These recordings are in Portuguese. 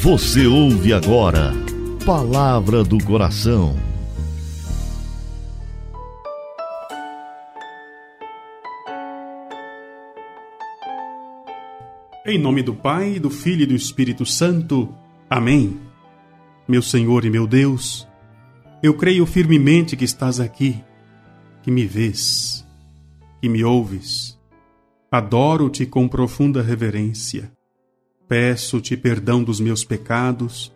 Você ouve agora Palavra do Coração. Em nome do Pai, do Filho e do Espírito Santo. Amém. Meu Senhor e meu Deus, eu creio firmemente que estás aqui, que me vês, que me ouves. Adoro-te com profunda reverência. Peço-te perdão dos meus pecados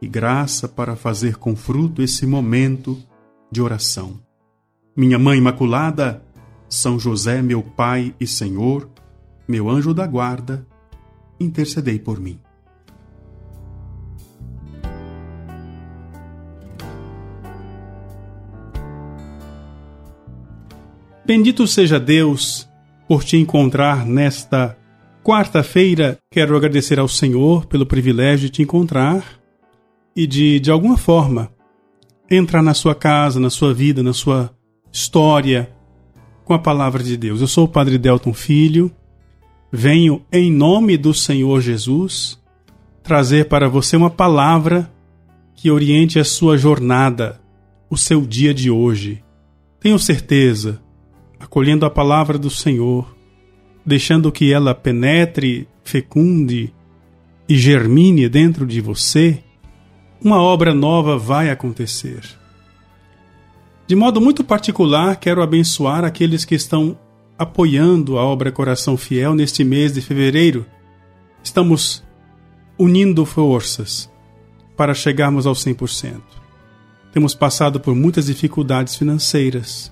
e graça para fazer com fruto esse momento de oração. Minha Mãe Imaculada, São José, meu Pai e Senhor, meu anjo da guarda, intercedei por mim. Bendito seja Deus por te encontrar nesta quarta-feira. Quero agradecer ao Senhor pelo privilégio de te encontrar e de, de alguma forma, entrar na sua casa, na sua vida, na sua história com a palavra de Deus. Eu sou o Padre Delton Filho, venho em nome do Senhor Jesus trazer para você uma palavra que oriente a sua jornada, o seu dia de hoje. Tenho certeza, acolhendo a palavra do Senhor, deixando que ela penetre, fecunde e germine dentro de você, uma obra nova vai acontecer. De modo muito particular, quero abençoar aqueles que estão apoiando a obra Coração Fiel neste mês de fevereiro. Estamos unindo forças para chegarmos ao 100%. Temos passado por muitas dificuldades financeiras,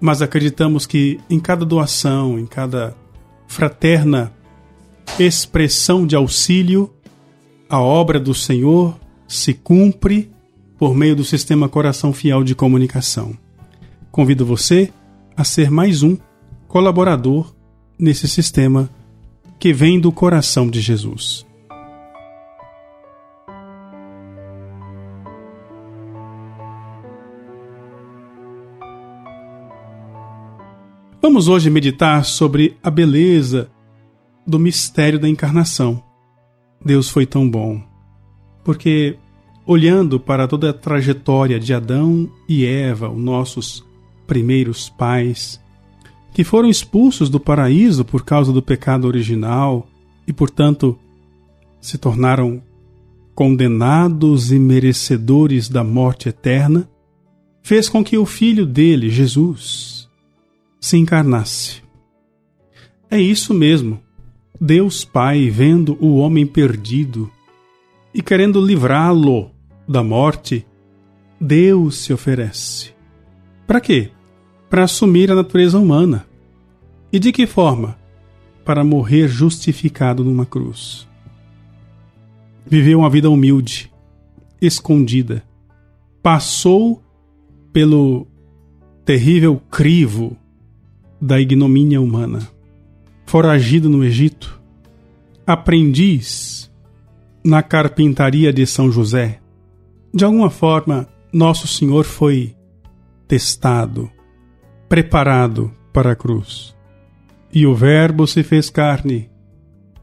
mas acreditamos que em cada doação, em cada fraterna expressão de auxílio, a obra do Senhor se cumpre por meio do sistema Coração Fiel de Comunicação. Convido você a ser mais um colaborador nesse sistema que vem do coração de Jesus. Vamos hoje meditar sobre a beleza do mistério da encarnação. Deus foi tão bom, porque olhando para toda a trajetória de Adão e Eva, os nossos primeiros pais, que foram expulsos do paraíso por causa do pecado original e, portanto, se tornaram condenados e merecedores da morte eterna, fez com que o filho dele, Jesus, se encarnasse. É isso mesmo. Deus Pai, vendo o homem perdido e querendo livrá-lo da morte, Deus se oferece. Para quê? Para assumir a natureza humana. E de que forma? Para morrer justificado numa cruz. Viveu uma vida humilde, escondida. Passou pelo terrível crivo da ignomínia humana. Foragido no Egito, aprendiz na carpintaria de São José. De alguma forma, Nosso Senhor foi testado, preparado para a cruz. E o Verbo se fez carne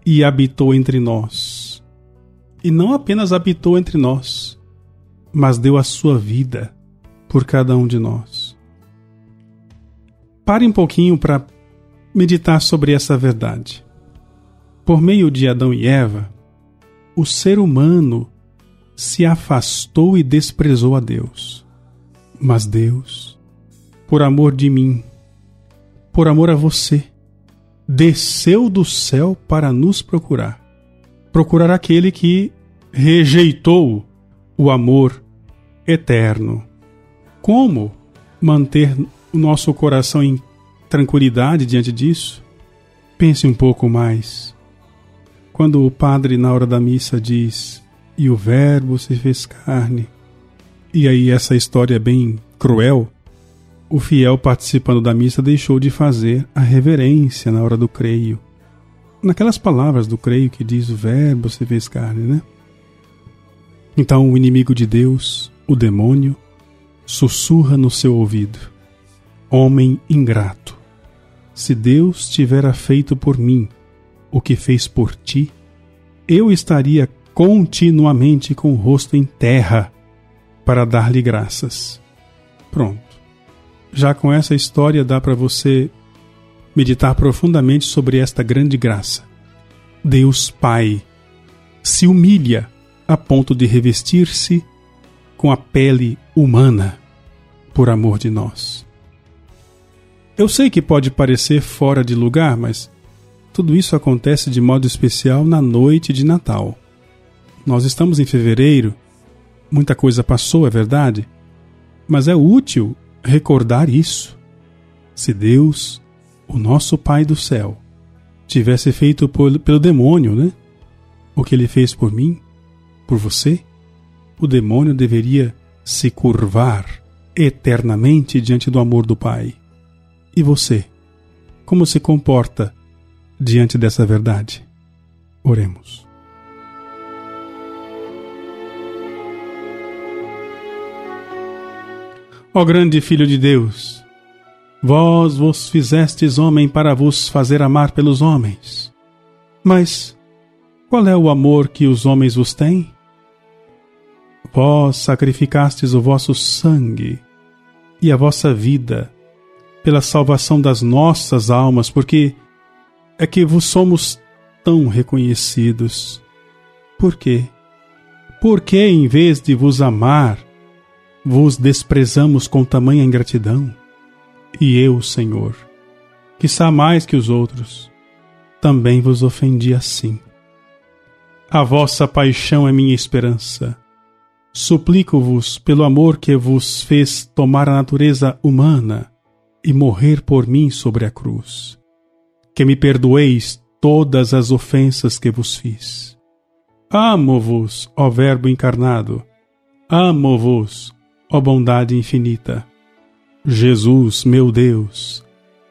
e habitou entre nós. E não apenas habitou entre nós, mas deu a sua vida por cada um de nós. Pare um pouquinho para meditar sobre essa verdade. Por meio de Adão e Eva, o ser humano se afastou e desprezou a Deus. Mas Deus, por amor de mim, por amor a você, desceu do céu para nos procurar. Procurar aquele que rejeitou o amor eterno. Como manter o nosso coração em tranquilidade diante disso? Pense um pouco mais. Quando o padre, na hora da missa, diz: E o Verbo se fez carne, e aí essa história é bem cruel, o fiel participando da missa deixou de fazer a reverência na hora do creio. Naquelas palavras do creio que diz: O Verbo se fez carne, né? Então o inimigo de Deus, o demônio, sussurra no seu ouvido Homem ingrato, se Deus tivera feito por mim o que fez por ti, eu estaria continuamente com o rosto em terra para dar-lhe graças. Pronto. Já com essa história dá para você meditar profundamente sobre esta grande graça. Deus Pai se humilha a ponto de revestir-se com a pele humana por amor de nós. Eu sei que pode parecer fora de lugar, mas tudo isso acontece de modo especial na noite de Natal. Nós estamos em fevereiro, muita coisa passou, é verdade, mas é útil recordar isso. Se Deus, o nosso Pai do céu, tivesse feito por, pelo demônio, né? O que ele fez por mim, por você, o demônio deveria se curvar eternamente diante do amor do Pai. E você? Como se comporta diante dessa verdade? Oremos. Ó grande Filho de Deus, vós vos fizestes homem para vos fazer amar pelos homens. Mas qual é o amor que os homens vos têm? Vós sacrificastes o vosso sangue e a vossa vida pela salvação das nossas almas, porque é que vos somos tão reconhecidos. Por quê? Porque em vez de vos amar, vos desprezamos com tamanha ingratidão? E eu, Senhor, que sa mais que os outros, também vos ofendi assim. A vossa paixão é minha esperança Suplico-vos, pelo amor que vos fez tomar a natureza humana e morrer por mim sobre a cruz, que me perdoeis todas as ofensas que vos fiz. Amo-vos, ó Verbo encarnado, amo-vos, ó bondade infinita. Jesus, meu Deus,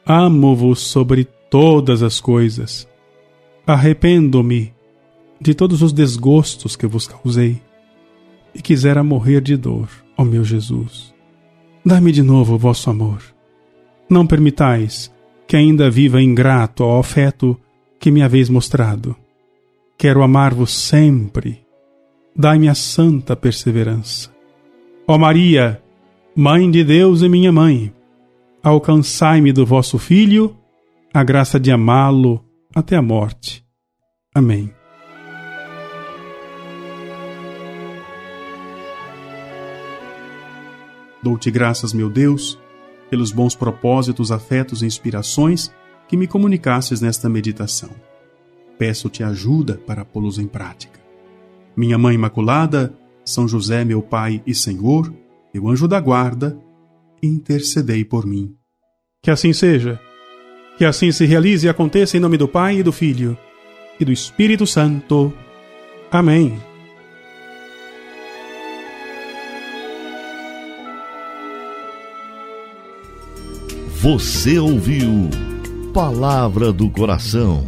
amo-vos sobre todas as coisas. Arrependo-me de todos os desgostos que vos causei e quisera morrer de dor, ó meu Jesus. Dai-me de novo o vosso amor. Não permitais que ainda viva ingrato ao afeto que me haveis mostrado. Quero amar-vos sempre. Dai-me a santa perseverança. Ó Maria, Mãe de Deus e minha mãe, alcançai-me do vosso Filho a graça de amá-lo até a morte. Amém. Dou-te graças, meu Deus, pelos bons propósitos, afetos e inspirações que me comunicasses nesta meditação. Peço-te ajuda para pô-los em prática. Minha Mãe Imaculada, São José, meu Pai e Senhor, meu anjo da guarda, intercedei por mim. Que assim seja. Que assim se realize e aconteça em nome do Pai e do Filho e do Espírito Santo. Amém. Você ouviu Palavra do Coração